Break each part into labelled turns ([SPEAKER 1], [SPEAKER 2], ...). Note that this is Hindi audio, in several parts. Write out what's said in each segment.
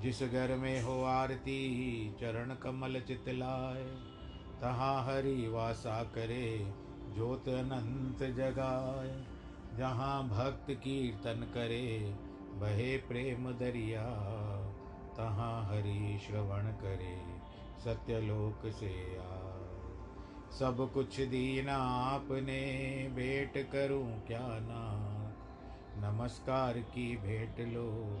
[SPEAKER 1] जिस घर में हो आरती, चरण कमल चितलाए तहाँ हरि वासा करे, ज्योत अनंत जगाए। जहाँ भक्त कीर्तन करे, बहे प्रेम दरिया, तहाँ हरि श्रवण करे, सत्यलोक से आ। सब कुछ दीना आपने, भेंट करूँ क्या ना नमस्कार की भेंट लो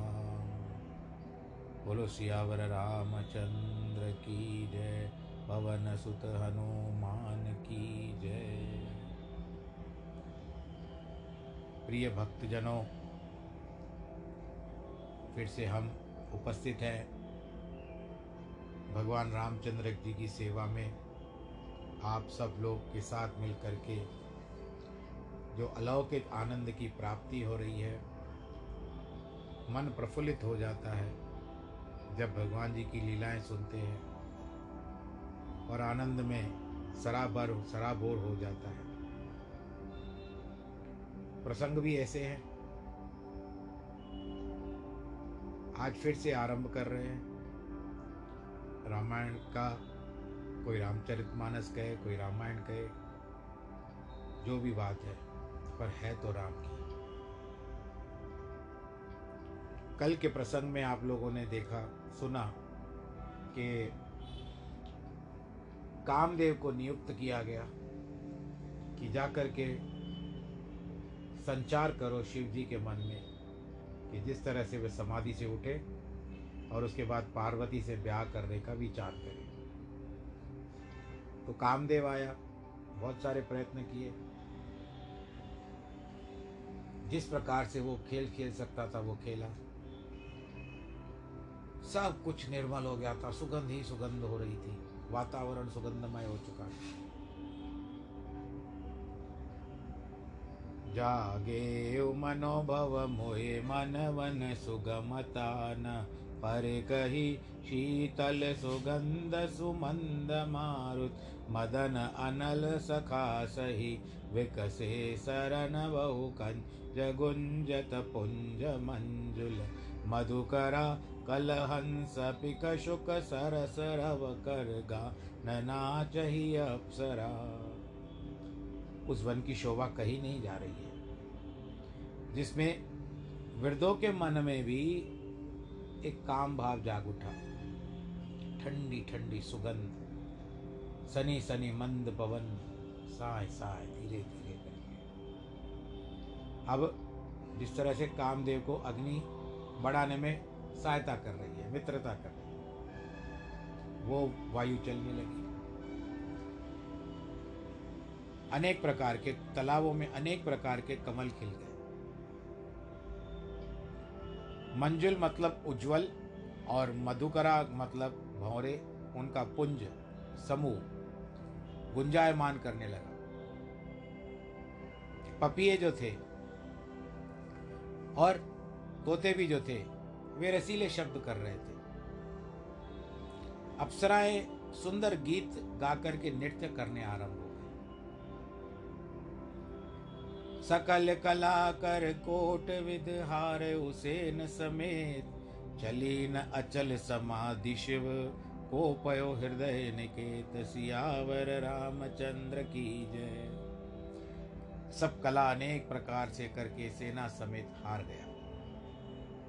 [SPEAKER 1] बोलो, सियावर रामचंद्र की जय, पवन सुत हनुमान की जय। प्रिय भक्तजनों, फिर से हम उपस्थित हैं भगवान रामचंद्र जी की सेवा में। आप सब लोग के साथ मिल कर के जो अलौकिक आनंद की प्राप्ति हो रही है, मन प्रफुल्लित हो जाता है। जब भगवान जी की लीलाएँ सुनते हैं और आनंद में सराबर, सराबोर हो जाता है। प्रसंग भी ऐसे हैं। आज फिर से आरंभ कर रहे हैं। रामायण का कोई रामचरितमानस कहे, कोई रामायण कहे, जो भी बात है, पर है तो राम की। कल के प्रसंग में आप लोगों ने देखा, सुना कि कामदेव को नियुक्त किया गया कि जाकर के संचार करो शिव जी के मन में कि जिस तरह से वे समाधि से उठे और उसके बाद पार्वती से ब्याह करने का विचार करें। तो कामदेव आया, बहुत सारे प्रयत्न किए। जिस प्रकार से वो खेल खेल सकता था, वो खेला। सब कुछ निर्मल हो गया था। सुगंध ही सुगंध हो रही थी। वातावरण सुगंधमय हो चुका था। जागे मनोभव मोहे मन वन सुगमतान। पर कही शीतल सुगंध सुमंद मारुत। मदन अनल सखा सही विकसे सरन बहु कंज गुंजत पुंज मंजुल मधुकरा कल हंस पिक शुक सरस रव कर गा नाच ही अप्सरा। उस वन की शोभा कहीं नहीं जा रही है, जिसमें वृद्धों के मन में भी एक काम भाव जाग उठा। ठंडी ठंडी सुगंध, सनी सनी मंद पवन, साय साय, धीरे धीरे करके। अब जिस तरह से कामदेव को अग्नि बढ़ाने में सहायता कर रही है, मित्रता कर रही है। वो वायु चलने लगी। अनेक प्रकार के तालाबों में अनेक प्रकार के कमल खिल गए। मंजुल मतलब उज्जवल और मधुकरा मतलब भौरे उनका पुंज समूह गुंजायमान करने लगा। पपिए जो थे और तोते भी जो थे वे रसीले शब्द कर रहे थे। अप्सराएँ सुंदर गीत गाकर के नृत्य करने आरंभ हो गए। सकल कला कर कोट विद हार उसेन समेत चली न अचल समाधि शिव को पयो हृदय निकेत सियावर रामचंद्र की जय। सब कला अनेक प्रकार से करके सेना समेत हार गया।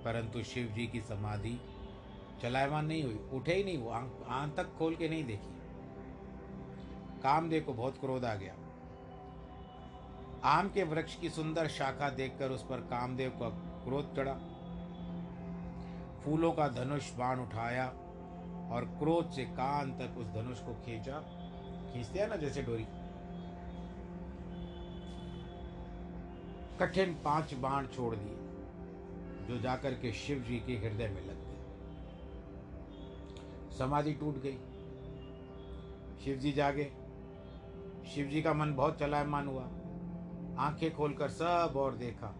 [SPEAKER 1] परंतु शिव जी की समाधि चलायमान नहीं हुई। उठे ही नहीं, वो आँख तक खोल के नहीं देखी। कामदेव को बहुत क्रोध आ गया। आम के वृक्ष की सुंदर शाखा देखकर उस पर कामदेव का क्रोध चढ़ा। फूलों का धनुष बाण उठाया और क्रोध से कान तक उस धनुष को खींचा। खींचते हैं ना जैसे डोरी। कठिन पाँच बाण छोड़ दिए। जो जाकर के शिव जी के हृदय में लग गए। समाधि टूट गई। शिव जी जागे। शिव जी का मन बहुत चलायमान हुआ। आँखें खोलकर सब और देखा।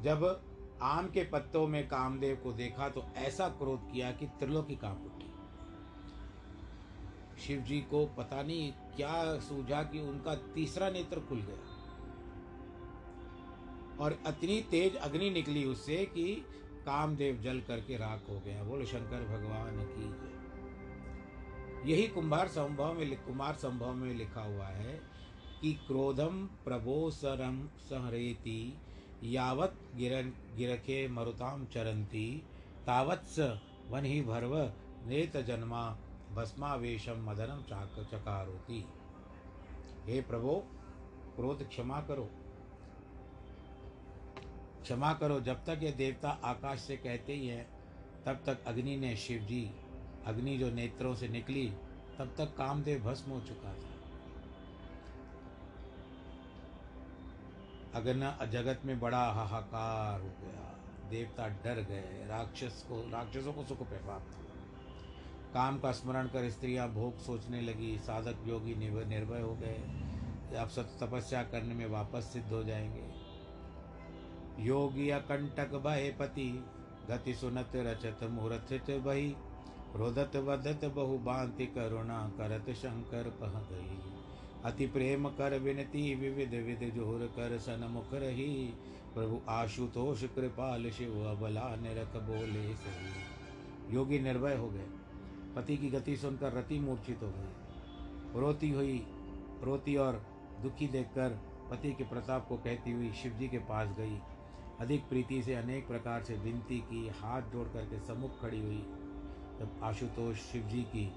[SPEAKER 1] जब आम के पत्तों में कामदेव को देखा तो ऐसा क्रोध किया कि त्रिलोकी काँप उठी। शिव जी को पता नहीं क्या सूझा कि उनका तीसरा नेत्र खुल गया। और इतनी तेज अग्नि निकली उससे कि कामदेव जल करके राख हो गया। बोलो, शंकर भगवान की यही कुंभार संभव में कुमार संभव में लिखा हुआ है कि क्रोधम प्रभो सरम सहरेति यावत गिर गिरखे मरुताम चरंती तावत्स वन ही भरव नेत जन्मा भस्मावेशम मदनम चाक चकारोती। हे प्रभो, क्रोध क्षमा करो। क्षमा करो, जब तक ये देवता आकाश से कहते ही हैं, तब तक अग्नि ने शिव जी अग्नि जो नेत्रों से निकली, तब तक कामदेव भस्म हो चुका था। अगन जगत में बड़ा हाहाकार हो गया, देवता डर गए, राक्षस को राक्षसों को सुख प्राप्त हुआ काम का स्मरण कर स्त्रियाँ भोग सोचने लगी, साधक योगी निर्भय हो गए। अब सत तपस्या करने में वापस सिद्ध हो जाएँगे। योगी अकंटक भय पति, गति सुनत रचत मुहूर्त भई रोदत वदत बहु बांति करुणा करत शंकर पह गई। अति प्रेम कर विनती, विविध विध ज़ोर कर सन मुख रही। प्रभु आशुतोष कृपाल शिव अबला निरख बोले सही। योगी निर्भय हो गए। पति की गति सुनकर रति मूर्छित हो गई। रोती हुई, रोती और दुखी देखकर पति के प्रताप को कहती हुई शिव जी के पास गई। अधिक प्रीति से अनेक प्रकार से विनती की, हाथ जोड़ करके सम्मुख खड़ी हुई। तब आशुतोष शिवजी की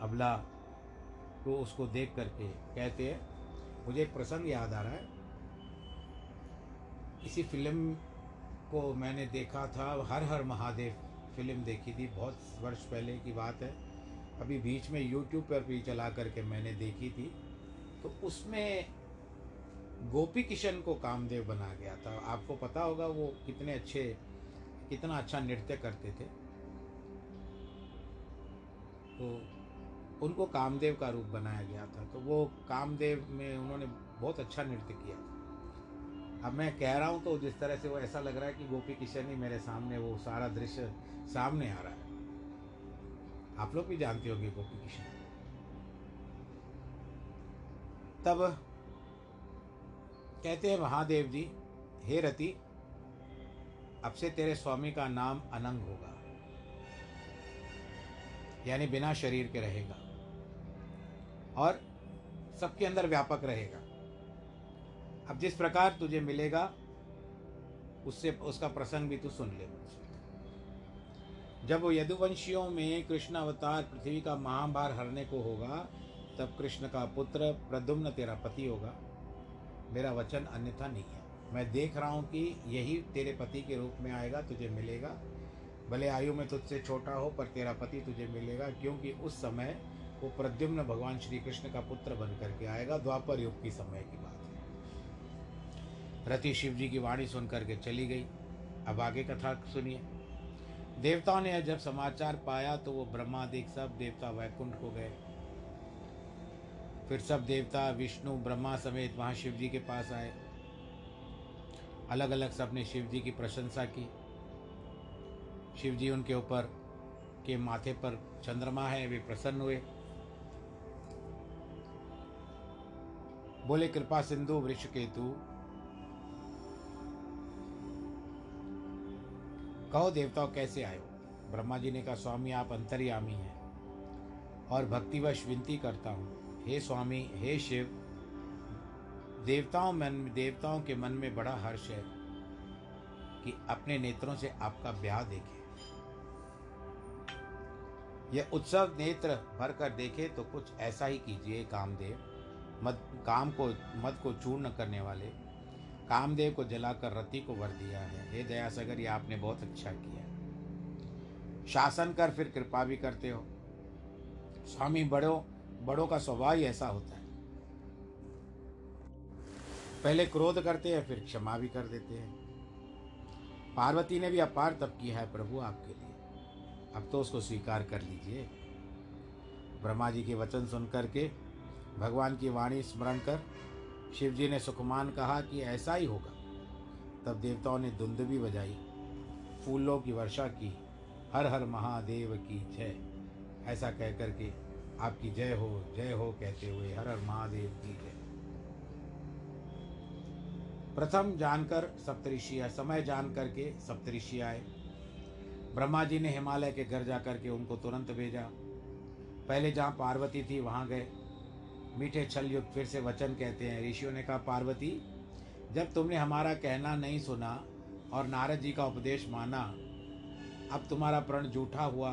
[SPEAKER 1] अबला को तो उसको देख करके कहते हैं, मुझे एक प्रसंग याद आ रहा है। इसी फ़िल्म को मैंने देखा था, हर हर महादेव फ़िल्म देखी थी, बहुत वर्ष पहले की बात है। अभी बीच में यूट्यूब पर भी चला करके मैंने देखी थी। तो उसमें गोपी किशन को कामदेव बना गया था। आपको पता होगा वो कितने अच्छे, कितना अच्छा नृत्य करते थे। तो उनको कामदेव का रूप बनाया गया था। तो वो कामदेव में उन्होंने बहुत अच्छा नृत्य किया अब मैं कह रहा हूँ तो जिस तरह से वो ऐसा लग रहा है कि गोपी किशन ही मेरे सामने वो सारा दृश्य सामने आ रहा है। आप लोग भी जानते होंगे गोपी किशन। तब कहते हैं महादेव जी, हे रति, अब से तेरे स्वामी का नाम अनंग होगा, यानी बिना शरीर के रहेगा, और सबके अंदर व्यापक रहेगा। अब जिस प्रकार तुझे मिलेगा, उससे, उसका प्रसंग भी तू सुन ले। जब वो यदुवंशियों में कृष्ण अवतार पृथ्वी का महाभार हरने को होगा, तब कृष्ण का पुत्र प्रद्युम्न तेरा पति होगा। मेरा वचन अन्यथा नहीं है। मैं देख रहा हूँ कि यही तेरे पति के रूप में आएगा, तुझे मिलेगा। भले आयु में तुझसे छोटा हो, पर तेरा पति तुझे मिलेगा, क्योंकि उस समय वो प्रद्युम्न भगवान श्री कृष्ण का पुत्र बन करके आएगा, द्वापर युग की समय की बात। रति शिव जी की वाणी सुन करके चली गई। अब आगे कथा सुनिए। देवताओं ने जब समाचार पाया तो वो ब्रह्मादिक सब देवता वैकुंठ को गए। फिर सब देवता, विष्णु, ब्रह्मा समेत वहाँ शिव जी के पास आए। अलग अलग सबने शिव जी की प्रशंसा की। शिव जी उनके ऊपर के माथे पर चंद्रमा है, वे प्रसन्न हुए। बोले, कृपा सिंधु वृक्ष केतु कहो देवताओं कैसे आयो ब्रह्मा जी ने कहा, स्वामी, आप अंतर्यामी हैं और भक्तिवश विनती करता हूँ। हे स्वामी, हे शिव, देवताओं मन, देवताओं के मन में बड़ा हर्ष है कि अपने नेत्रों से आपका ब्याह देखें। यह उत्सव नेत्र भर कर देखे तो कुछ ऐसा ही कीजिए, कामदेव। मद, काम को, मद को चूर्ण करने वाले कामदेव को जलाकर रति को वर दिया है। हे दया सगर ये आपने बहुत अच्छा किया। शासन कर, फिर कृपा भी करते हो। स्वामी, बड़ों बड़ों का स्वभाव ही ऐसा होता है। पहले क्रोध करते हैं, फिर क्षमा भी कर देते हैं। पार्वती ने भी अपार तप किया है प्रभु आपके लिए। अब तो उसको स्वीकार कर लीजिए। ब्रह्मा जी के वचन सुन करके भगवान की वाणी स्मरण कर शिव जी ने सुखमान कहा कि ऐसा ही होगा। तब देवताओं ने धुंध भी बजाई, फूलों की वर्षा की, हर हर महादेव की जय। ऐसा कह करके आपकी जय हो जय हो कहते हुए हर हर महादेव की जय। प्रथम जानकर सप्तऋषि समय जान करके सप्तऋषि आए। ब्रह्मा जी ने हिमालय के घर जा करके उनको तुरंत भेजा। पहले जहाँ पार्वती थी, वहाँ गए। मीठे छल युक्त फिर से वचन कहते हैं। ऋषियों ने कहा, पार्वती, जब तुमने हमारा कहना नहीं सुना और नारद जी का उपदेश माना, अब तुम्हारा प्रण झूठा हुआ,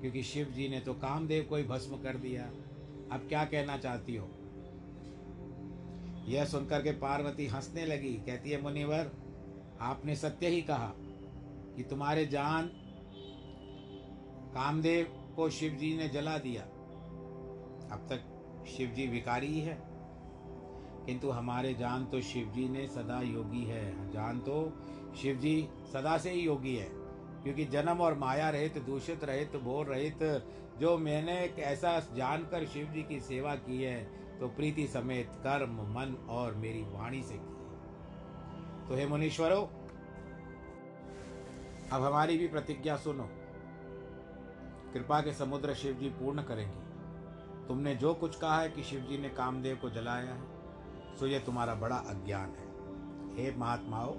[SPEAKER 1] क्योंकि शिव जी ने तो कामदेव को ही भस्म कर दिया। अब क्या कहना चाहती हो? यह सुनकर के पार्वती हंसने लगी। कहती है, मुनिवर, आपने सत्य ही कहा कि तुम्हारे जान कामदेव को शिव जी ने जला दिया। अब तक शिव जी विकारी ही। है किंतु हमारे जान तो शिव जी ने सदा योगी है। जान तो शिव जी सदा से ही योगी है। क्योंकि जन्म और माया रहित, दूषित रहित, भोर रहित, जो मैंने ऐसा जानकर शिव जी की सेवा की है तो प्रीति समेत कर्म, मन और मेरी वाणी से की है। तो हे मुनीश्वरों, अब हमारी भी प्रतिज्ञा सुनो। कृपा के समुद्र शिव जी पूर्ण करेंगे। तुमने जो कुछ कहा है कि शिव जी ने कामदेव को जलाया है, सो यह तुम्हारा बड़ा अज्ञान है। हे महात्माओं,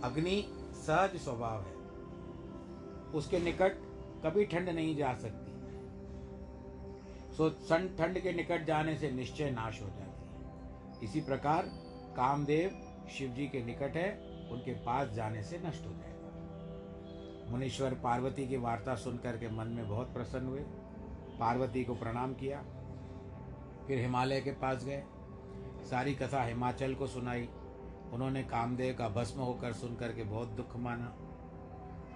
[SPEAKER 1] अग्नि सहज स्वभाव है। उसके निकट कभी ठंड नहीं जा सकती। सो सन ठंड के निकट जाने से निश्चय नाश हो जाती है। इसी प्रकार कामदेव शिव जी के निकट है, उनके पास जाने से नष्ट हो जाएगा। मुनीश्वर पार्वती की वार्ता सुनकर के मन में बहुत प्रसन्न हुए। पार्वती को प्रणाम किया। फिर हिमालय के पास गए। सारी कथा हिमाचल को सुनाई। उन्होंने कामदेव का भस्म होकर सुनकर के बहुत दुख माना।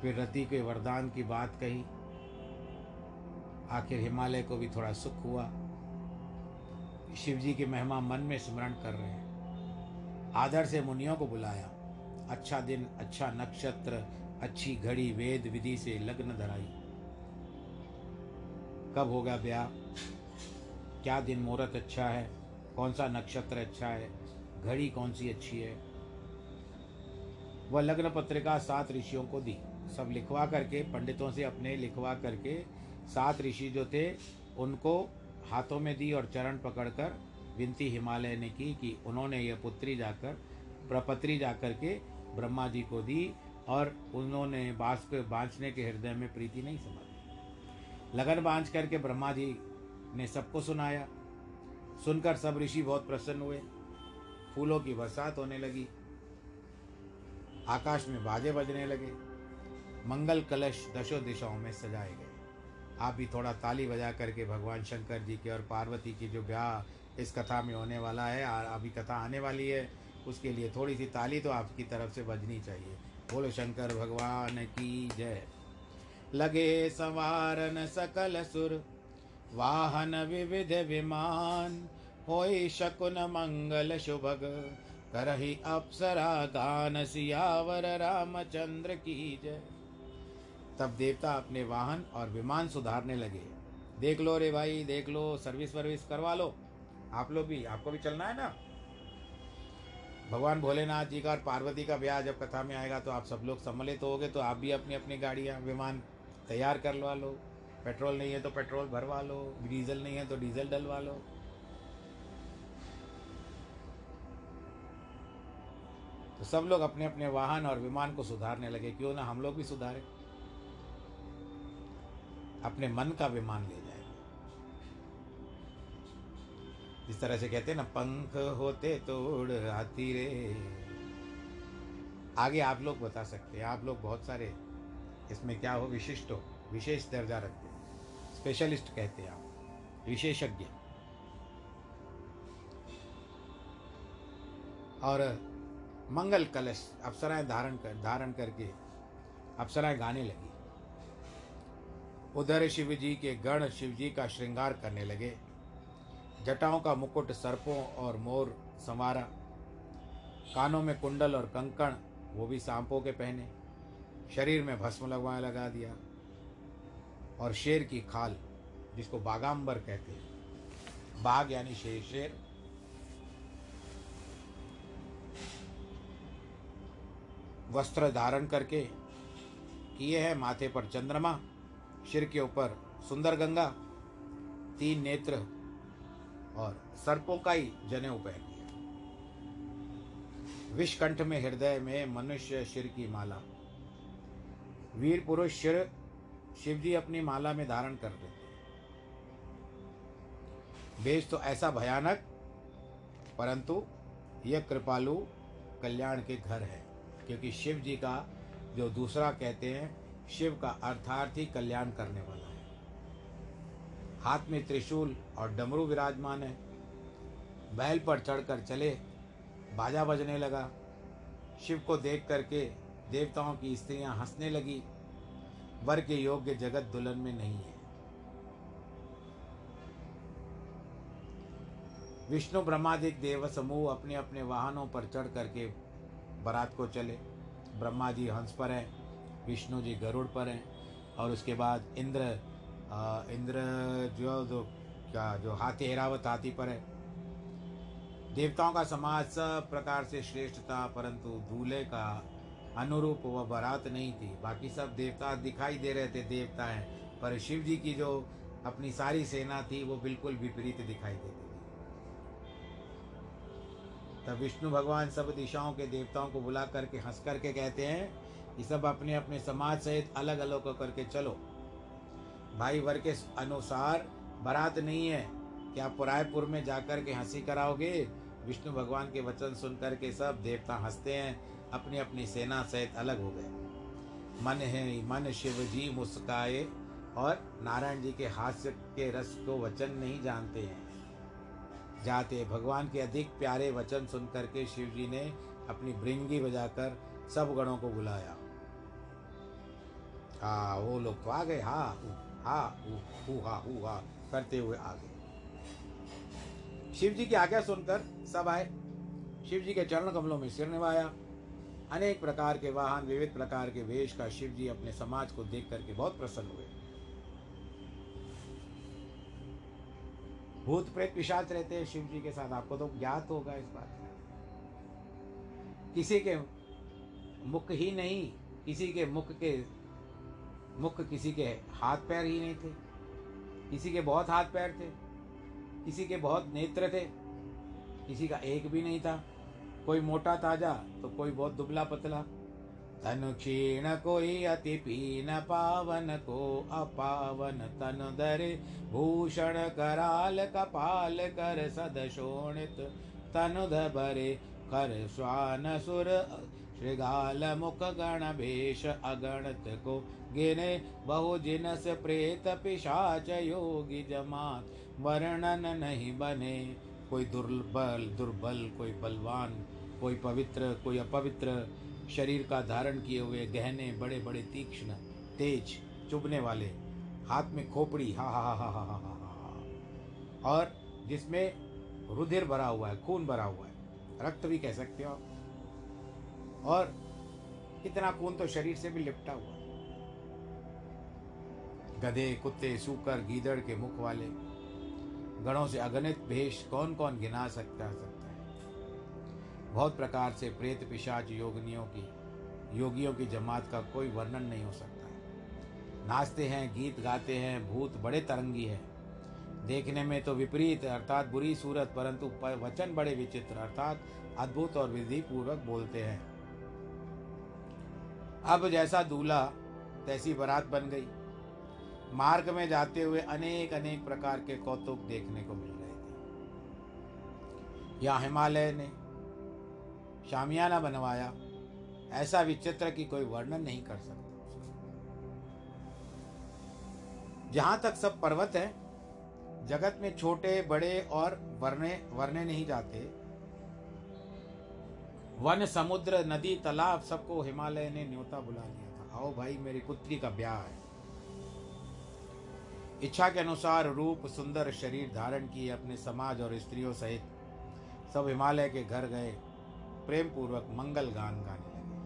[SPEAKER 1] फिर रति के वरदान की बात कही। आखिर हिमालय को भी थोड़ा सुख हुआ। शिव जी की महिमा मन में स्मरण कर रहे हैं। आदर से मुनियों को बुलाया। अच्छा दिन अच्छा नक्षत्र, अच्छी घड़ी, वेद विधि से लग्न धराई। कब होगा ब्याह? क्या दिन मुहूर्त अच्छा है? कौन सा नक्षत्र अच्छा है? घड़ी कौन सी अच्छी है? वह लग्न पत्रिका सात ऋषियों को दी। सब लिखवा करके, पंडितों से अपने लिखवा करके, सात ऋषि जो थे, उनको हाथों में दी और चरण पकड़कर विनती हिमालय ने की कि उन्होंने यह पुत्री जाकर, प्रपत्री जाकर के ब्रह्मा जी को दी और उन्होंने बाँस के बांचने के हृदय में प्रीति नहीं समझ लगन बांझ करके ब्रह्मा जी ने सबको सुनाया। सुनकर सब ऋषि बहुत प्रसन्न हुए। फूलों की बरसात होने लगी। आकाश में बाजे बजने लगे। मंगल कलश दशो दिशाओं में सजाए गए। आप भी थोड़ा ताली बजा करके भगवान शंकर जी के और पार्वती की जो ब्याह इस कथा में होने वाला है अभी कथा आने वाली है, उसके लिए थोड़ी सी ताली तो आपकी तरफ़ से बजनी चाहिए। बोलो, शंकर भगवान की जय। लगे सवारन सकल सुर वाहन विविध विमान, होई शकुन मंगल शुभग। करही अप्सरा गान सियावर रामचंद्र की जय। तब देवता अपने वाहन और विमान सुधारने लगे। देख लो रे भाई, देख लो, सर्विस वर्विस करवा लो। आप लोग भी, आपको भी चलना है ना? भगवान भोलेनाथ जी का और पार्वती का ब्याह जब कथा में आएगा तो आप सब लोग सम्मिलित होगे तो आप भी अपनी अपनी गाड़ियाँ, विमान तैयार करवा लो। पेट्रोल नहीं है तो पेट्रोल भरवा लो, डीजल नहीं है तो डीजल डलवा लो। तो सब लोग अपने अपने वाहन और विमान को सुधारने लगे, क्यों ना हम लोग भी सुधारें? अपने मन का विमान ले जाए। इस तरह से कहते हैं ना, पंख होते तोड़ आती रे। आगे आप लोग बता सकते हैं, आप लोग बहुत सारे इसमें क्या हो, विशिष्ट हो, विशेष दर्जा रखते स्पेशलिस्ट कहते हैं आप, विशेषज्ञ। और, मंगल कलश, अप्सराएँ धारण कर, धारण करके अप्सराएँ गाने लगी। उधर शिव जी के गण शिव जी का श्रृंगार करने लगे। जटाओं का मुकुट, सर्पों और मोर संवारा, कानों में कुंडल और कंकण, वो भी सांपों के पहने, शरीर में भस्म लगवाए लगा दिया। और शेर की खाल, जिसको बागाम्बर कहते हैं। बाघ यानी शेर शेर। वस्त्र धारण करके किए हैं माथे पर चंद्रमा, सिर के ऊपर सुंदर गंगा, तीन नेत्र और सर्पों का ही जने पहन लिया। विषकंठ में हृदय में मनुष्य शिर की माला। वीर पुरुष शिर शिव जी अपनी माला में धारण कर देते बेश तो ऐसा भयानक, परंतु यह कृपालु कल्याण के घर है, क्योंकि शिव जी का जो दूसरा कहते हैं, शिव का अर्थार्थी कल्याण करने वाला है। हाथ में त्रिशूल और डमरू विराजमान है। बैल पर चढ़कर चले, बाजा बजने लगा। शिव को देख करके देवताओं की स्त्रियाँ हंसने लगी। वर के योग्य जगत दुल्हन में नहीं है। विष्णु ब्रह्मादिक देव समूह अपने अपने वाहनों पर चढ़ करके बारात को चले। ब्रह्मा जी हंस पर हैं विष्णु जी गरुड़ पर हैं और उसके बाद इंद्र आ, इंद्र जो जो क्या जो हाथी एरावत हाथी पर है। देवताओं का समाज सब प्रकार से श्रेष्ठ था परंतु दूल्हे का अनुरूप वह बारात नहीं थी। बाकी सब देवता दिखाई दे रहे थे, देवता हैं। पर शिव जी की जो अपनी सारी सेना थी, वो बिल्कुल विपरीत दिखाई देती थी। तब विष्णु भगवान सब दिशाओं के देवताओं को बुला करके हंस करके कहते हैं कि सब अपने अपने समाज सहित अलग अलग करके चलो। भाई वर के अनुसार बारात नहीं है। क्या पुरायपुर में जाकर के हँसी कराओगे? विष्णु भगवान के वचन सुन कर के सब देवता हँसते हैं। अपनी अपनी सेना सहित अलग हो गए। मन है, मन शिव जी मुस्काए और नारायण जी के हास्य के रस को वचन नहीं जानते हैं। जाते भगवान के अधिक प्यारे वचन सुन करके शिव जी ने अपनी भृंगी बजाकर सब गणों को बुलाया। हाँ वो लोग तो आ गए। हा हा हु हा हु, हा, करते हुए आ गए। शिव जी की आज्ञा सुनकर सब आए। शिव जी के चरण कमलों में सिर निभाया। अनेक प्रकार के वाहन, विविध प्रकार के वेश का शिव जी अपने समाज को देख करके बहुत प्रसन्न हुए। भूत प्रेत पिशाच रहते हैं शिव जी के साथ। आपको तो ज्ञात होगा इस बात किसी के मुख ही नहीं, किसी के मुख के, मुख किसी के हाथ पैर ही नहीं थे। किसी के बहुत हाथ पैर थे, किसी के बहुत नेत्र थे, किसी का एक भी नहीं था। कोई मोटा ताज़ा तो कोई बहुत दुबला पतला। तन क्षीण कोई अति पीन पावन को अपावन तन दरे। भूषण कराल कपाल कर सद शोणित, तनु धरे कर स्वान सुर, श्रृगाल मुख गण भेष अगणत को गिने। बहु जिनस प्रेत पिशाच योगी जमात। वर्णन नहीं बने, कोई दुर्बल दुर्बल, कोई बलवान। कोई पवित्र, कोई अपवित्र शरीर का धारण किए हुए गहने बड़े बड़े तीक्ष्ण, तेज, चुभने वाले, हाथ में खोपड़ी, हा हा हा हा हा हा हा और जिसमें रुधिर भरा हुआ है, खून भरा हुआ है, रक्त भी कह सकते हो और कितना खून तो शरीर से भी लिपटा हुआ गधे, कुत्ते, सूकर, गीदड़ के मुख वाले, गणों से अगणित भेष कौन कौन गिना सकता है? बहुत प्रकार से प्रेत पिशाच योगनियों की, योगियों की जमात का कोई वर्णन नहीं हो सकता है। नाचते हैं, गीत गाते हैं, भूत बड़े तरंगी हैं। देखने में तो विपरीत, अर्थात बुरी सूरत, परंतु वचन बड़े विचित्र, अर्थात अद्भुत और विधि पूर्वक बोलते हैं। अब जैसा दूल्हा, तैसी बारात बन गई। मार्ग में जाते हुए अनेक अनेक प्रकार के कौतुक देखने को मिल रहे थे। या हिमालय ने शामियाना बनवाया, ऐसा विचित्र की कोई वर्णन नहीं कर सकता। जहाँ तक सब पर्वत है, जगत में छोटे, बड़े और वर्णे वर्णे नहीं जाते। वन, समुद्र, नदी, तालाब, सबको हिमालय ने न्योता बुला लिया था। आओ भाई, मेरी पुत्री का ब्याह है। इच्छा के अनुसार रूप, सुंदर शरीर धारण किए अपने समाज और स्त्रियों सहित सब हिमालय के घर गए। प्रेम पूर्वक मंगल गान गाने लगे।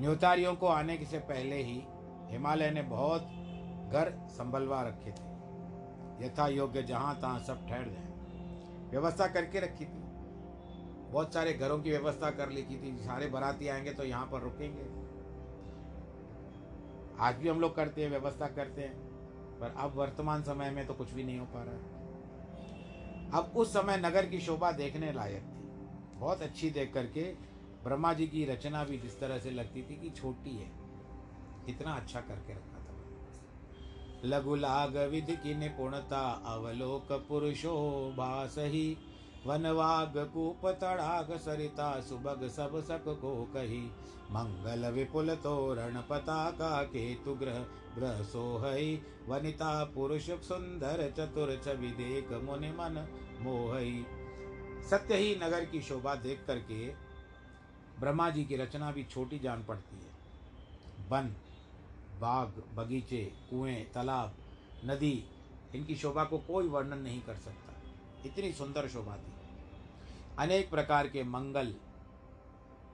[SPEAKER 1] न्योतारियों को आने से पहले ही हिमालय ने बहुत घर संभलवा रखे थे। यथा योग्य जहाँ तहां सब ठहर जाए। व्यवस्था करके रखी थी। बहुत सारे घरों की व्यवस्था कर ली थी। सारे बराती आएँगे तो यहाँ पर रुकेंगे। आज भी हम लोग करते हैं, व्यवस्था करते हैं। पर अब वर्तमान समय में तो कुछ भी नहीं हो पा रहा है। अब उस समय नगर की शोभा देखने लायक थी। बहुत अच्छी देख करके ब्रह्मा जी की रचना भी जिस तरह से लगती थी कि छोटी है। इतना अच्छा करके रखा था। लघु लाग विधि की निपुणता अवलोक पुरुषो भासही। वनवाग कूप तड़ाग सरिता सुबग सब सक को कही। मंगल विपुल तोरण पताका केतु ग्रह ग्रह सोहई। वनिता पुरुष सुंदर चतुर छवि देख मुनि मन मोहई। सत्य ही नगर की शोभा देख करके ब्रह्मा जी की रचना भी छोटी जान पड़ती है। वन, बाग, बगीचे, कुएँ, तालाब, नदी, इनकी शोभा को कोई वर्णन नहीं कर सकता। इतनी सुंदर शोभा थी। अनेक प्रकार के मंगल,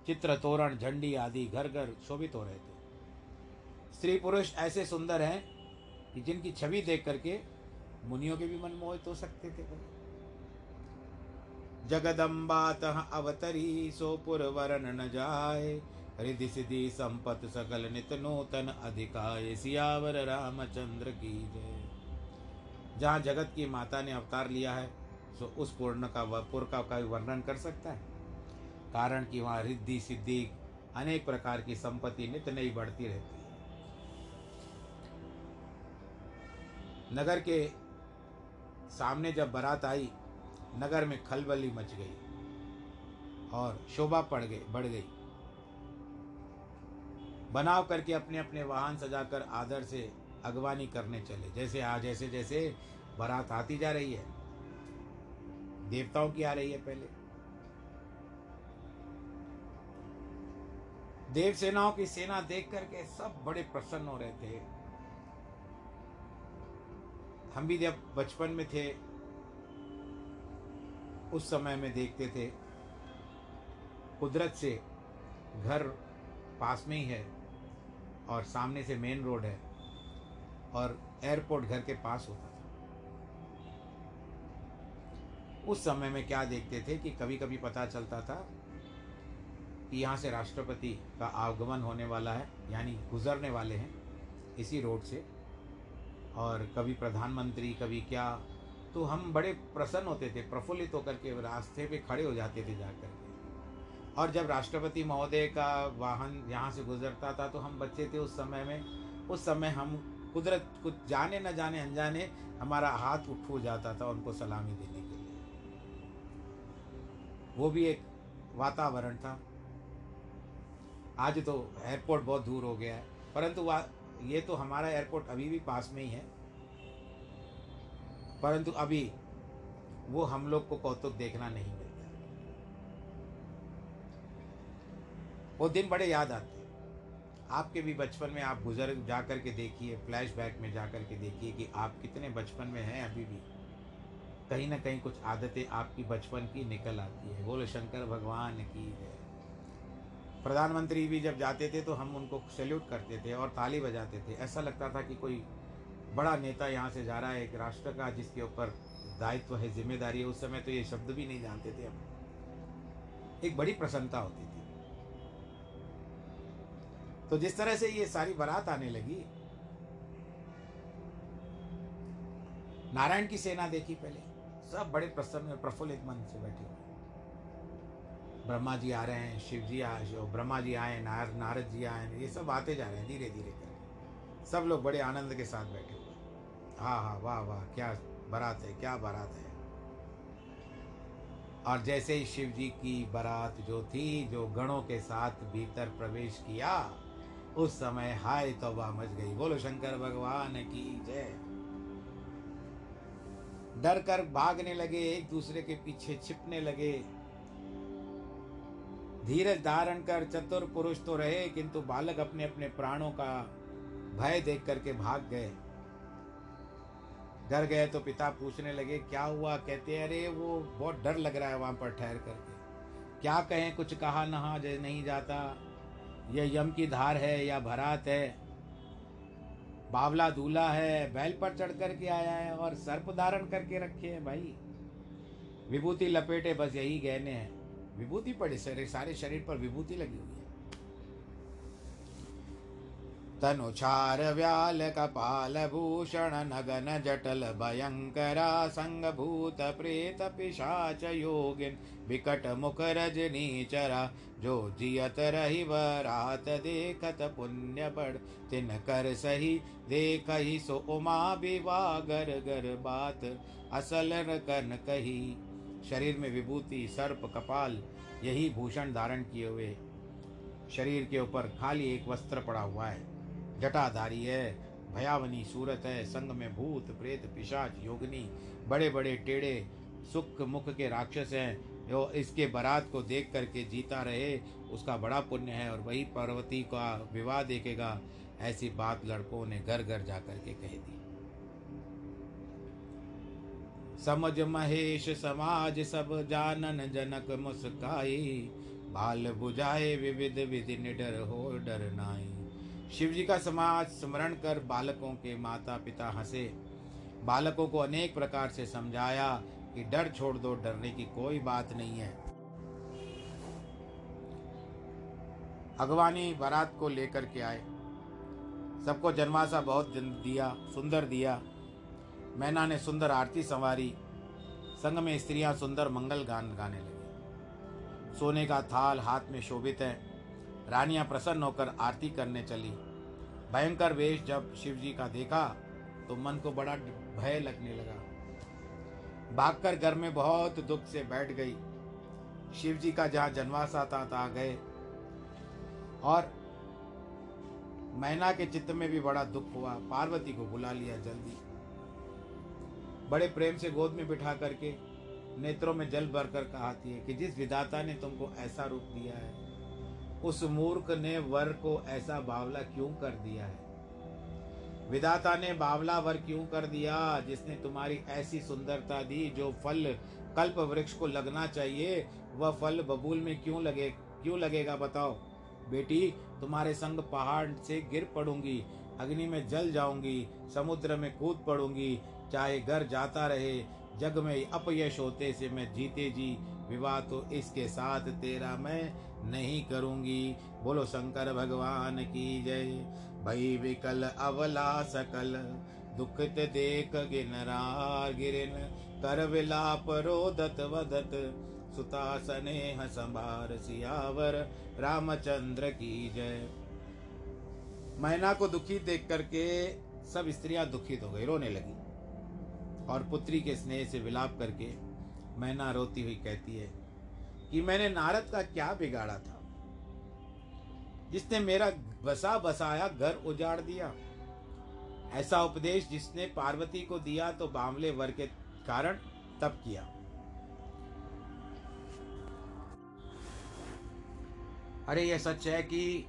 [SPEAKER 1] चित्र, तोरण, झंडी आदि घर घर शोभित हो रहे थे। स्त्री पुरुष ऐसे सुंदर हैं कि जिनकी छवि देख करके मुनियों के भी मन मोहित हो सकते थे। जगदम्बात अवतरी सोपुर वरण न जाए रिधि सिद्धि संपत सकल नित नूतन अधिकाय, सियावर रामचंद्र की जय। जहाँ जगत की माता ने अवतार लिया है सो उस पूर्ण का पुर का कोई वर्णन कर सकता है। कारण कि वहाँ रिद्धि, सिद्धि, अनेक प्रकार की संपत्ति नित नहीं बढ़ती रहती है। नगर के सामने जब बारात आई, नगर में खलबली मच गई और शोभा पड़ गई, बढ़ गई। बनाव करके अपने अपने वाहन सजाकर आदर से अगवानी करने चले। जैसे आ जैसे जैसे बारात आती जा रही है। देवताओं की आ रही है पहले। देव सेनाओं की सेना देख करके सब बड़े प्रसन्न हो रहे थे। हम भी जब बचपन में थे, उस समय में देखते थे, कुदरत से घर पास में ही है और सामने से मेन रोड है और एयरपोर्ट घर के पास होता। उस समय में क्या देखते थे कि कभी कभी पता चलता था कि यहाँ से राष्ट्रपति का आगमन होने वाला है, यानी गुजरने वाले हैं इसी रोड से। और कभी प्रधानमंत्री, कभी क्या तो हम बड़े प्रसन्न होते थे, प्रफुल्लित होकर के रास्ते पे खड़े हो जाते थे जाकर के। और जब राष्ट्रपति महोदय का वाहन यहाँ से गुजरता था तो हम बच्चे थे उस समय में। उस समय हम कुदरत कुछ जाने न जाने, अनजाने हमारा हाथ उठ जाता था उनको सलामी देने के वो भी एक वातावरण था। आज तो एयरपोर्ट बहुत दूर हो गया है, परंतु ये तो हमारा एयरपोर्ट अभी भी पास में ही है। परंतु अभी वो हम लोग को कौतुक देखना नहीं मिलता। वो दिन बड़े याद आते हैं। आपके भी बचपन में आप गुजर जा कर के देखिए फ्लैशबैक में जा कर के देखिए कि आप कितने बचपन में हैं अभी भी। कहीं ना कहीं कुछ आदतें आपकी बचपन की निकल आती है। बोले, शंकर भगवान की है प्रधानमंत्री भी जब जाते थे तो हम उनको सैल्यूट करते थे और ताली बजाते थे। ऐसा लगता था कि कोई बड़ा नेता यहाँ से जा रहा है, एक राष्ट्र का, जिसके ऊपर दायित्व है, ज़िम्मेदारी है। उस समय तो ये शब्द भी नहीं जानते थे हम। एक बड़ी प्रसन्नता होती थी। तो जिस तरह से ये सारी बारात आने लगी, नारायण की सेना देखी पहले। सब बड़े प्रसन्न प्रफुल्लित मन से बैठे हुए ब्रह्मा जी आ रहे हैं, शिव जी आए ब्रह्मा जी आए, नार, नारद जी आए, ये सब आते जा रहे हैं धीरे धीरे करके। सब लोग बड़े आनंद के साथ बैठे हुए हाँ हाँ वाह वाह, क्या बारात है, क्या बारात है। और जैसे ही शिव जी की बारात जो थी, जो गणों के साथ भीतर प्रवेश किया, उस समय हाय तौबा मच गई। बोलो, शंकर भगवान की जय। डर कर भागने लगे, एक दूसरे के पीछे छिपने लगे। धीरज धारण कर चतुर पुरुष तो रहे, किंतु बालक अपने अपने प्राणों का भय देख करके भाग गए। डर गए तो पिता पूछने लगे, क्या हुआ? कहते, अरे, वो बहुत डर लग रहा है वहाँ पर ठहर करके क्या कहें, कुछ कहा नहा, नहीं जाता। यह यम की धार है या भरात है? बावला दूल्हा है, बैल पर चढ़ करके आया है और सर्प धारण करके रखे हैं भाई। विभूति लपेटे, बस यही गहने हैं। विभूति पड़े शरीर सारे शरीर पर विभूति लगी हुई मुख रजनी चरा जो जियत रही बरात देखत पुण्य बड़ तिन कर सही देख ही सो उमा विवाह गर गर बात। असल कन कही। शरीर में विभूति, सर्प, कपाल, यही भूषण धारण किए हुए शरीर के ऊपर खाली एक वस्त्र पड़ा हुआ है। जटाधारी है, भयावनी सूरत है, संग में भूत, प्रेत, पिशाच, योगनी बड़े बड़े टेढ़े, सुख मुख के राक्षस हैं। जो इसके बारात को देख करके जीता रहे, उसका बड़ा पुण्य है और वही पार्वती का विवाह देखेगा। ऐसी बात लड़कों ने घर घर जा करके कह दी। समझ महेश, समाज सब जानन जनक मुस्काई, बाल बुझाए विविध विधि निडर हो डर नाई। शिव जी का समाज स्मरण कर बालकों के माता पिता हंसे। बालकों को अनेक प्रकार से समझाया कि डर छोड़ दो, डरने की कोई बात नहीं है। अगवानी बारात को लेकर के आए। सबको जन्माशा बहुत दिया, सुंदर दिया। मैना ने सुंदर आरती संवारी। संग में स्त्रियाँ सुंदर मंगल गान गाने लगी। सोने का थाल हाथ में शोभित है। रानियाँ प्रसन्न होकर आरती करने चली। भयंकर वेश जब शिव जी का देखा तो मन को बड़ा भय लगने लगा। भागकर घर में बहुत दुख से बैठ गई। शिव जी का जहाँ जनवास था गए। और मैना के चित्त में भी बड़ा दुख हुआ। पार्वती को बुला लिया जल्दी। बड़े प्रेम से गोद में बिठा करके नेत्रों में जल भर कर कहती है कि जिस विधाता ने तुमको ऐसा रूप दिया है उस मूर्ख ने वर को ऐसा बावला क्यों कर दिया है? विधाता ने बावला वर क्यों कर दिया? जिसने तुम्हारी ऐसी सुंदरता दी जो फल कल्प वृक्ष को लगना चाहिए, वह फल बबूल में क्यों लगे, क्यों लगेगा बताओ? बेटी, तुम्हारे संग पहाड़ से गिर पड़ूँगी, अग्नि में जल जाऊँगी, समुद्र में कूद पड़ूँगी, चाहे घर जाता रहे, जग में अपयश होते से मैं जीते जी, विवाह तो इसके साथ तेरा मैं नहीं करूँगी। बोलो शंकर भगवान की जय। भई विकल अवला सकल दुखित देख गिनरार गिरिन। कर विलाप रोदत वदत, सुता स्नेह संभार सियावर। रामचंद्र की जय। मैना को दुखी देख करके सब स्त्रियाँ दुखित हो गई, रोने लगी। और पुत्री के स्नेह से विलाप करके मैना रोती हुई कहती है कि मैंने नारद का क्या बिगाड़ा था। जिसने मेरा बसा बसाया, घर उजाड़ दिया। ऐसा उपदेश जिसने पार्वती को दिया तो बावले वर के कारण तब किया। अरे, यह सच है कि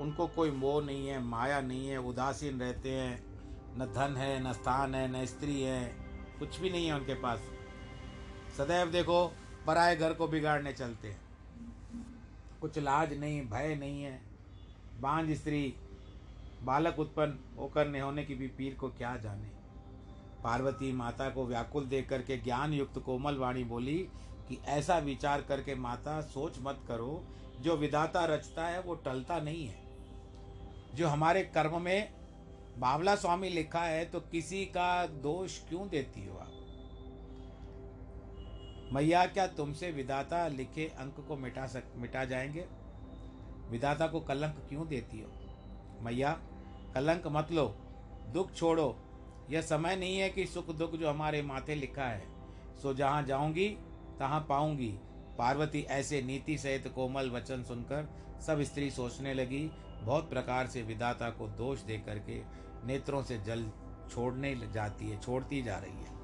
[SPEAKER 1] उनको कोई मोह नहीं है, माया नहीं है, उदासीन रहते हैं। न धन है, न स्थान है, न स्त्री है, कुछ भी नहीं है उनके पास। सदैव देखो पराए घर को बिगाड़ने चलते हैं। कुछ लाज नहीं, भय नहीं है। बांझ स्त्री, बालक उत्पन्न होकर न होने की भी पीर को क्या जाने? पार्वती माता को व्याकुल देख करके ज्ञान युक्त कोमल वाणी बोली कि ऐसा विचार करके माता, सोच मत करो, जो विधाता रचता है, वो टलता नहीं है। जो हमारे कर्म में बावला स्वामी लिखा है तो किसी का दोष क्यों देती हो आप? मैया, क्या तुमसे विदाता लिखे अंक को मिटा सक, मिटा जाएँगे? विदाता को कलंक क्यों देती हो? मैया, कलंक मत लो, दुख छोड़ो। यह समय नहीं है कि सुख दुख जो हमारे माथे लिखा है, सो जहाँ जाऊँगी, तहाँ पाऊँगी। पार्वती ऐसे नीति सहित कोमल वचन सुनकर सब स्त्री सोचने लगी। बहुत प्रकार से विदाता को दोष दे करके नेत्रों से जल छोड़ने जाती है, छोड़ती जा रही है।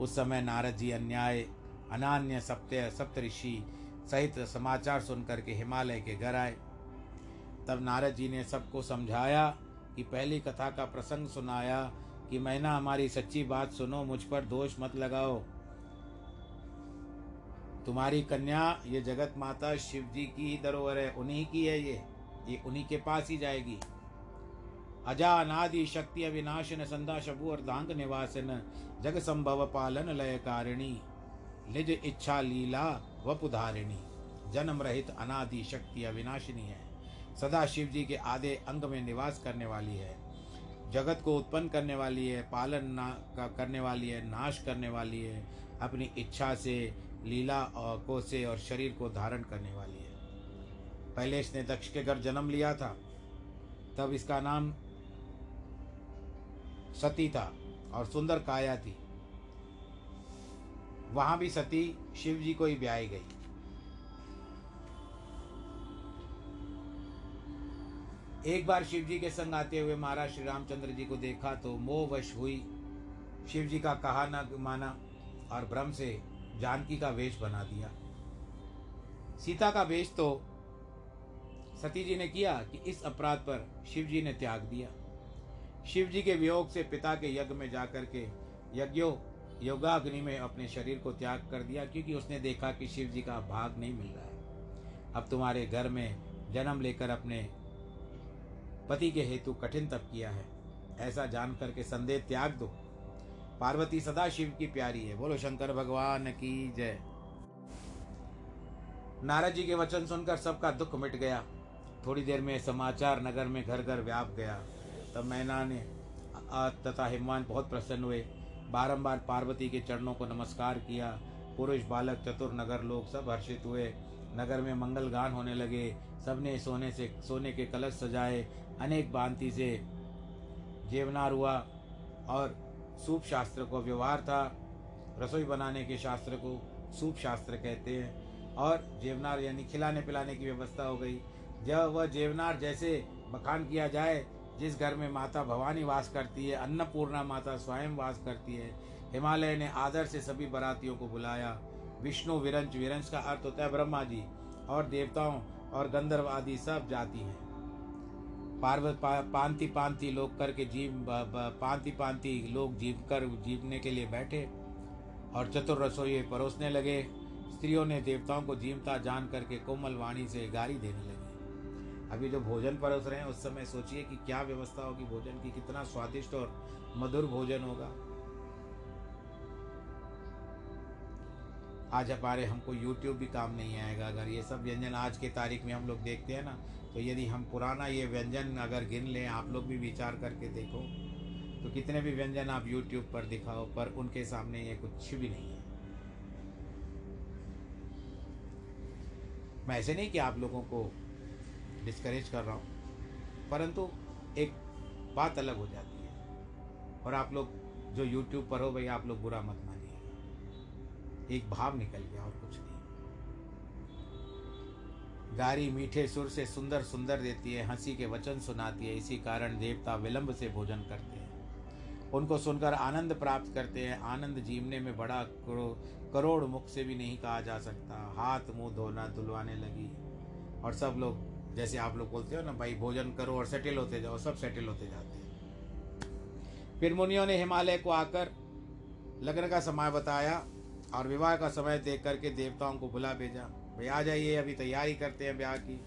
[SPEAKER 1] उस समय नारद जी अन्याय अनान्य सप्त्य सप्तऋषि सहित समाचार सुनकर के हिमालय के घर आए। तब नारद जी ने सबको समझाया कि पहली कथा का प्रसंग सुनाया कि मैना, हमारी सच्ची बात सुनो, मुझ पर दोष मत लगाओ। तुम्हारी कन्या, ये जगत माता शिव जी की ही धरोहर है, उन्हीं की है ये। ये उन्हीं के पास ही जाएगी। अजा अनादि शक्ति अविनाशन, संदा शबु और दांग निवासन, जग संभव पालन लय कारिणी। निज इच्छा लीला वपुधारिणी। जन्म रहित अनादि शक्ति अविनाशिनी है। सदा शिव जी के आधे अंग में निवास करने वाली है। जगत को उत्पन्न करने वाली है, पालन ना, का, करने वाली है, नाश करने वाली है। अपनी इच्छा से, लीला और को से और शरीर को धारण करने वाली है। पहले इसने दक्ष के घर जन्म लिया था। तब इसका नाम सती था और सुंदर काया थी। वहाँ भी सती शिव जी को ही ब्याई गई। एक बार शिव जी के संग आते हुए महाराज श्री रामचंद्र जी को देखा तो मोहवश हुई। शिव जी का कहा न माना और भ्रम से जानकी का वेश बना दिया। सीता का वेश तो सती जी ने किया कि इस अपराध पर शिव जी ने त्याग दिया। शिव जी के वियोग से पिता के यज्ञ में जाकर के यज्ञों योगाग्नि में अपने शरीर को त्याग कर दिया क्योंकि उसने देखा कि शिव जी का भाग नहीं मिल रहा है। अब तुम्हारे घर में जन्म लेकर अपने पति के हेतु कठिन तप किया है। ऐसा जान करके संदेह त्याग दो। पार्वती सदा शिव की प्यारी है। बोलो, शंकर भगवान की जय। नारद जी के वचन सुनकर सबका दुख मिट गया। थोड़ी देर में समाचार नगर में घर घर व्याप गया। तब मैना ने तथा हिमवान बहुत प्रसन्न हुए। बारंबार पार्वती के चरणों को नमस्कार किया। पुरुष, बालक, चतुर, नगर लोग सब हर्षित हुए। नगर में मंगल गान होने लगे। सबने सोने से, सोने के कलश सजाए। अनेक भांति से जेवनार हुआ और सूप शास्त्र को व्यवहार था। रसोई बनाने के शास्त्र को सूप शास्त्र कहते हैं। और जेवनार यानी खिलाने पिलाने की व्यवस्था हो गई। जब वह जेवनार जैसे बखान किया जाए जिस घर में माता भवानी वास करती है अन्नपूर्णा माता स्वयं वास करती है हिमालय ने आदर से सभी बरातियों को बुलाया। विष्णु विरंज विरंज का अर्थ होता है ब्रह्मा जी और देवताओं और गंधर्व आदि सब जाती हैं। पार्वत पा, पांति पांति लोग करके जीव पांति पांति लोग जीव कर जीवने के लिए बैठे और चतुर रसोई परोसने लगे। स्त्रियों ने देवताओं को जीवता जान करके कोमल वाणी से गारी देने लगी। अभी जो भोजन परोस रहे हैं, उस समय सोचिए कि क्या व्यवस्था होगी भोजन की, कितना स्वादिष्ट और मधुर भोजन होगा। आज हमारे हमको YouTube भी काम नहीं आएगा। अगर ये सब व्यंजन आज के तारीख में हम लोग देखते हैं ना तो यदि हम पुराना ये व्यंजन अगर गिन लें, आप लोग भी विचार करके देखो। तो कितने भी व्यंजन आप यूट्यूब पर दिखाओ, पर उनके सामने ये कुछ भी नहीं है। मैं ऐसे नहीं कि आप लोगों को डिस्करेज कर रहा हूँ। परंतु एक बात अलग हो जाती है। और आप लोग जो यूट्यूब पर हो भाई आप लोग बुरा मत मानिए। एक भाव निकल गया और कुछ नहीं। गारी मीठे सुर से सुंदर सुंदर देती है हँसी के वचन सुनाती है इसी कारण देवता विलंब से भोजन करते हैं। उनको सुनकर आनंद प्राप्त करते हैं। आनंद जीवने में बड़ा करो, करोड़ मुख से भी नहीं कहा जा सकता। हाथ मुँह धोना धुलवाने लगी। और सब लोग जैसे आप लोग बोलते हो ना, भाई भोजन करो और सेटल होते जाओ, सब सेटल होते जाते हैं. फिर मुनियों ने हिमालय को आकर लग्न का समय बताया और विवाह का समय देख करके देवताओं को बुला भेजा। भाई आ जाइए, अभी तैयारी करते हैं ब्याह की।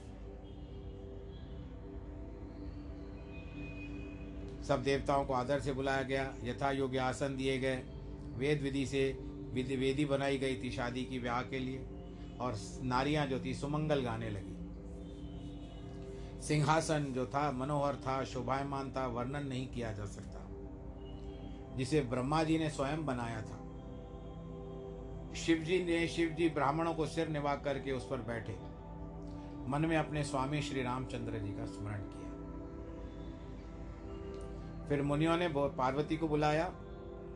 [SPEAKER 1] सब देवताओं को आदर से बुलाया गया। यथा योग्य आसन दिए गए। वेद विधि से विधि वेदी बनाई गई थी शादी की ब्याह के लिए। और नारियाँ जो थी, सुमंगल गाने लगी। सिंहासन जो था, मनोहर था, शोभायमान था, वर्णन नहीं किया जा सकता। जिसे ब्रह्मा जी ने स्वयं बनाया था। शिव जी ने शिव जी ब्राह्मणों को सिर निभा करके उस पर बैठे। मन में अपने स्वामी श्री रामचंद्र जी का स्मरण किया। फिर मुनियों ने पार्वती को बुलाया,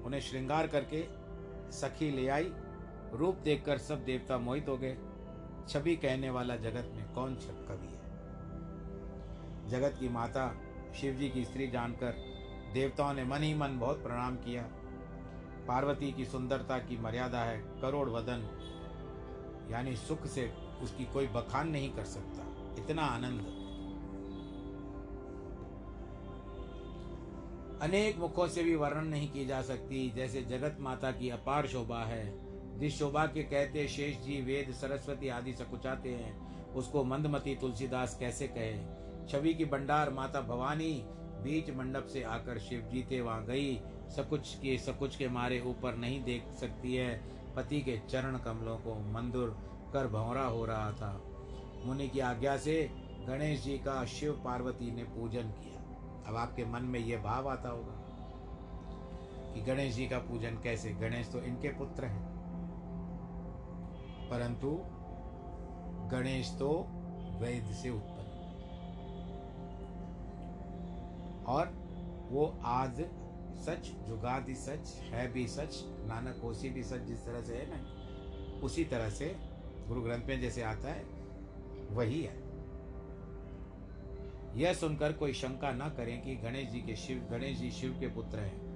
[SPEAKER 1] उन्हें श्रृंगार करके सखी ले आई। रूप देखकर सब देवता मोहित हो गए। छवि कहने वाला जगत में कौन कवि? है जगत की माता शिव जी की स्त्री जानकर देवताओं ने मन ही मन बहुत प्रणाम किया। पार्वती की सुंदरता की मर्यादा है करोड़ वदन, यानी सुख से उसकी कोई बखान नहीं कर सकता। इतना आनंद। अनेक मुखों से भी वर्णन नहीं की जा सकती, जैसे जगत माता की अपार शोभा है। जिस शोभा के कहते शेष जी वेद सरस्वती आदि सकुचाते हैं, उसको मंदमती तुलसीदास कैसे कहे? छवि की भंडार माता भवानी बीच मंडप से आकर शिव जी थे वहाँ गई। सकुच के सकुच के मारे ऊपर नहीं देख सकती है। पति के चरण कमलों को मंदुर कर भंवरा हो रहा था। मुनि की आज्ञा से गणेश जी का शिव पार्वती ने पूजन किया। अब आपके मन में यह भाव आता होगा कि गणेश जी का पूजन कैसे? गणेश तो इनके पुत्र हैं। परंतु गणेश तो वैद से उत्पन्न और वो आज सच, जुगादि सच है भी सच, नानक होशी भी सच जिस तरह से है ना, उसी तरह से गुरु ग्रंथ में जैसे आता है, वही है। यह सुनकर कोई शंका न करें कि गणेश जी के शिव, गणेश जी शिव के पुत्र हैं।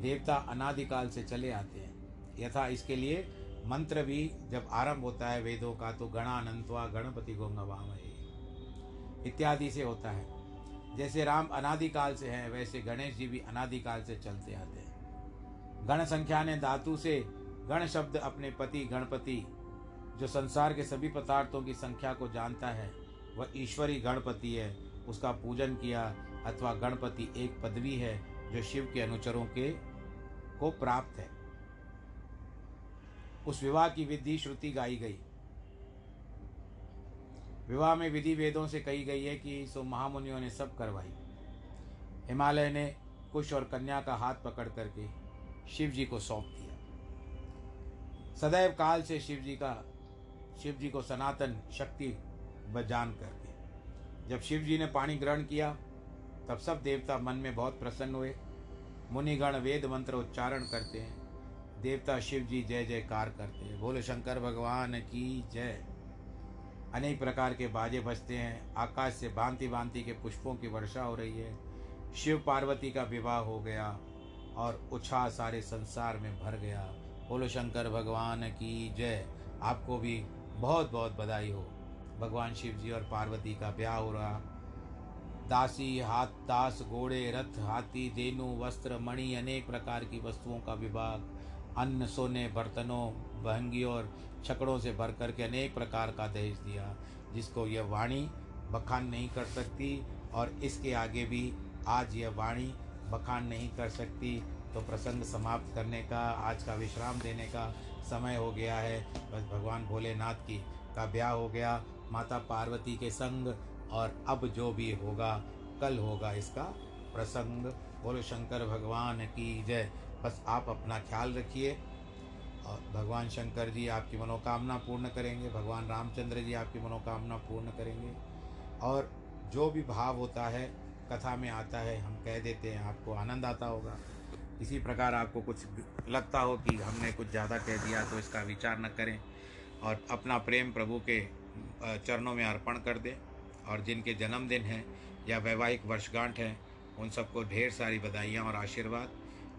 [SPEAKER 1] देवता अनादिकाल से चले आते हैं। यथा इसके लिए मंत्र भी जब आरंभ होता है, वेदों का तो गणानंतवा गणपति गोंगवाम इत्यादि से होता है। जैसे राम अनादिकाल से हैं, वैसे गणेश जी भी अनादिकाल से चलते आते हैं। गण संख्या ने धातु से गण शब्द अपने पति गणपति, जो संसार के सभी पदार्थों की संख्या को जानता है, वह ईश्वरी गणपति है। उसका पूजन किया अथवा गणपति एक पदवी है, जो शिव के अनुचरों के को प्राप्त है। उस विवाह की विधि श्रुति गाई गई। विवाह में विधि वेदों से कही गई है कि सो महामुनियों ने सब करवाई। हिमालय ने कुश और कन्या का हाथ पकड़ करके शिव जी को सौंप दिया। सदैव काल से शिव जी का शिव जी को सनातन शक्ति बजान करके। जब शिव जी ने पानी ग्रहण किया, तब सब देवता मन में बहुत प्रसन्न हुए। मुनिगण वेद मंत्र उच्चारण करते हैं। देवता शिव जी जय जयकार करते हैं। बोले, शंकर भगवान की जय। अनेक प्रकार के बाजे बजते हैं। आकाश से भांति भांति के पुष्पों की वर्षा हो रही है। शिव पार्वती का विवाह हो गया और उछा सारे संसार में भर गया। बोलो, शंकर भगवान की जय। आपको भी बहुत बहुत बधाई हो। भगवान शिव जी और पार्वती का ब्याह हो रहा। दासी हाथ, दास घोड़े, रथ, हाथी देनु वस्त्र, मणि, अनेक प्रकार की वस्तुओं का विभाग। अन्न, सोने, बर्तनों बहंगी और छकड़ों से भर करके अनेक प्रकार का दहेज दिया, जिसको यह वाणी बखान नहीं कर सकती और इसके आगे भी आज यह वाणी बखान नहीं कर सकती। तो प्रसंग समाप्त करने का, आज का विश्राम देने का समय हो गया है। बस भगवान भोलेनाथ की का ब्याह हो गया। माता पार्वती के संग और अब जो भी होगा, कल होगा इसका प्रसंग। बोलो शंकर भगवान की जय। बस आप अपना ख्याल रखिए। और भगवान शंकर जी आपकी मनोकामना पूर्ण करेंगे, भगवान रामचंद्र जी आपकी मनोकामना पूर्ण करेंगे। और जो भी भाव होता है, कथा में आता है, हम कह देते हैं, आपको आनंद आता होगा। इसी प्रकार आपको कुछ लगता हो कि हमने कुछ ज़्यादा कह दिया तो इसका विचार न करें और अपना प्रेम प्रभु के चरणों में अर्पण कर दें। और जिनके जन्मदिन हैं या वैवाहिक वर्षगांठ हैं, उन सबको ढेर सारी बधाइयाँ और आशीर्वाद।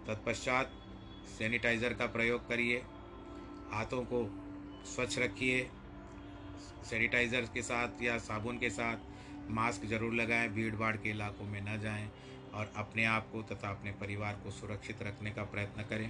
[SPEAKER 1] तत्पश्चात सैनिटाइज़र का प्रयोग करिए। हाथों को स्वच्छ रखिए सैनिटाइज़र के साथ या साबुन के साथ मास्क ज़रूर लगाएँ भीड़ भाड़ के इलाकों में न जाएँ और अपने आप को तथा अपने परिवार को सुरक्षित रखने का प्रयत्न करें।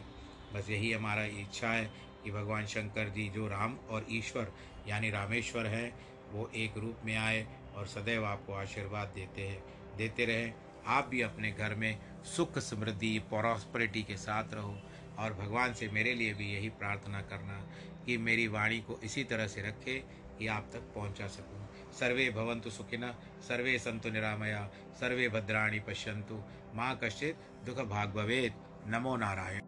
[SPEAKER 1] बस यही हमारा इच्छा है कि भगवान शंकर जी जो राम और ईश्वर, यानी रामेश्वर हैं, वो एक रूप में आए और सदैव आपको आशीर्वाद देते हैं, देते रहें। आप भी अपने घर में सुख समृद्धि प्रॉस्परिटी के साथ रहो। और भगवान से मेरे लिए भी यही प्रार्थना करना कि मेरी वाणी को इसी तरह से रखे कि आप तक पहुँचा सकूँ। सर्वे भवंतु सुखिन, सर्वे संतु निरामया, सर्वे भद्राणी पश्यंतु माँ कश्चित दुख भाग भवेद नमो नारायण।